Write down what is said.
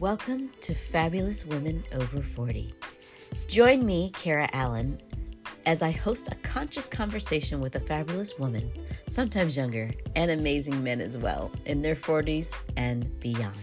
Welcome to Fabulous Women Over 40. Join me, Kara Allen, as I host a conscious conversation with a fabulous woman, sometimes younger, and amazing men as well, in their 40s and beyond.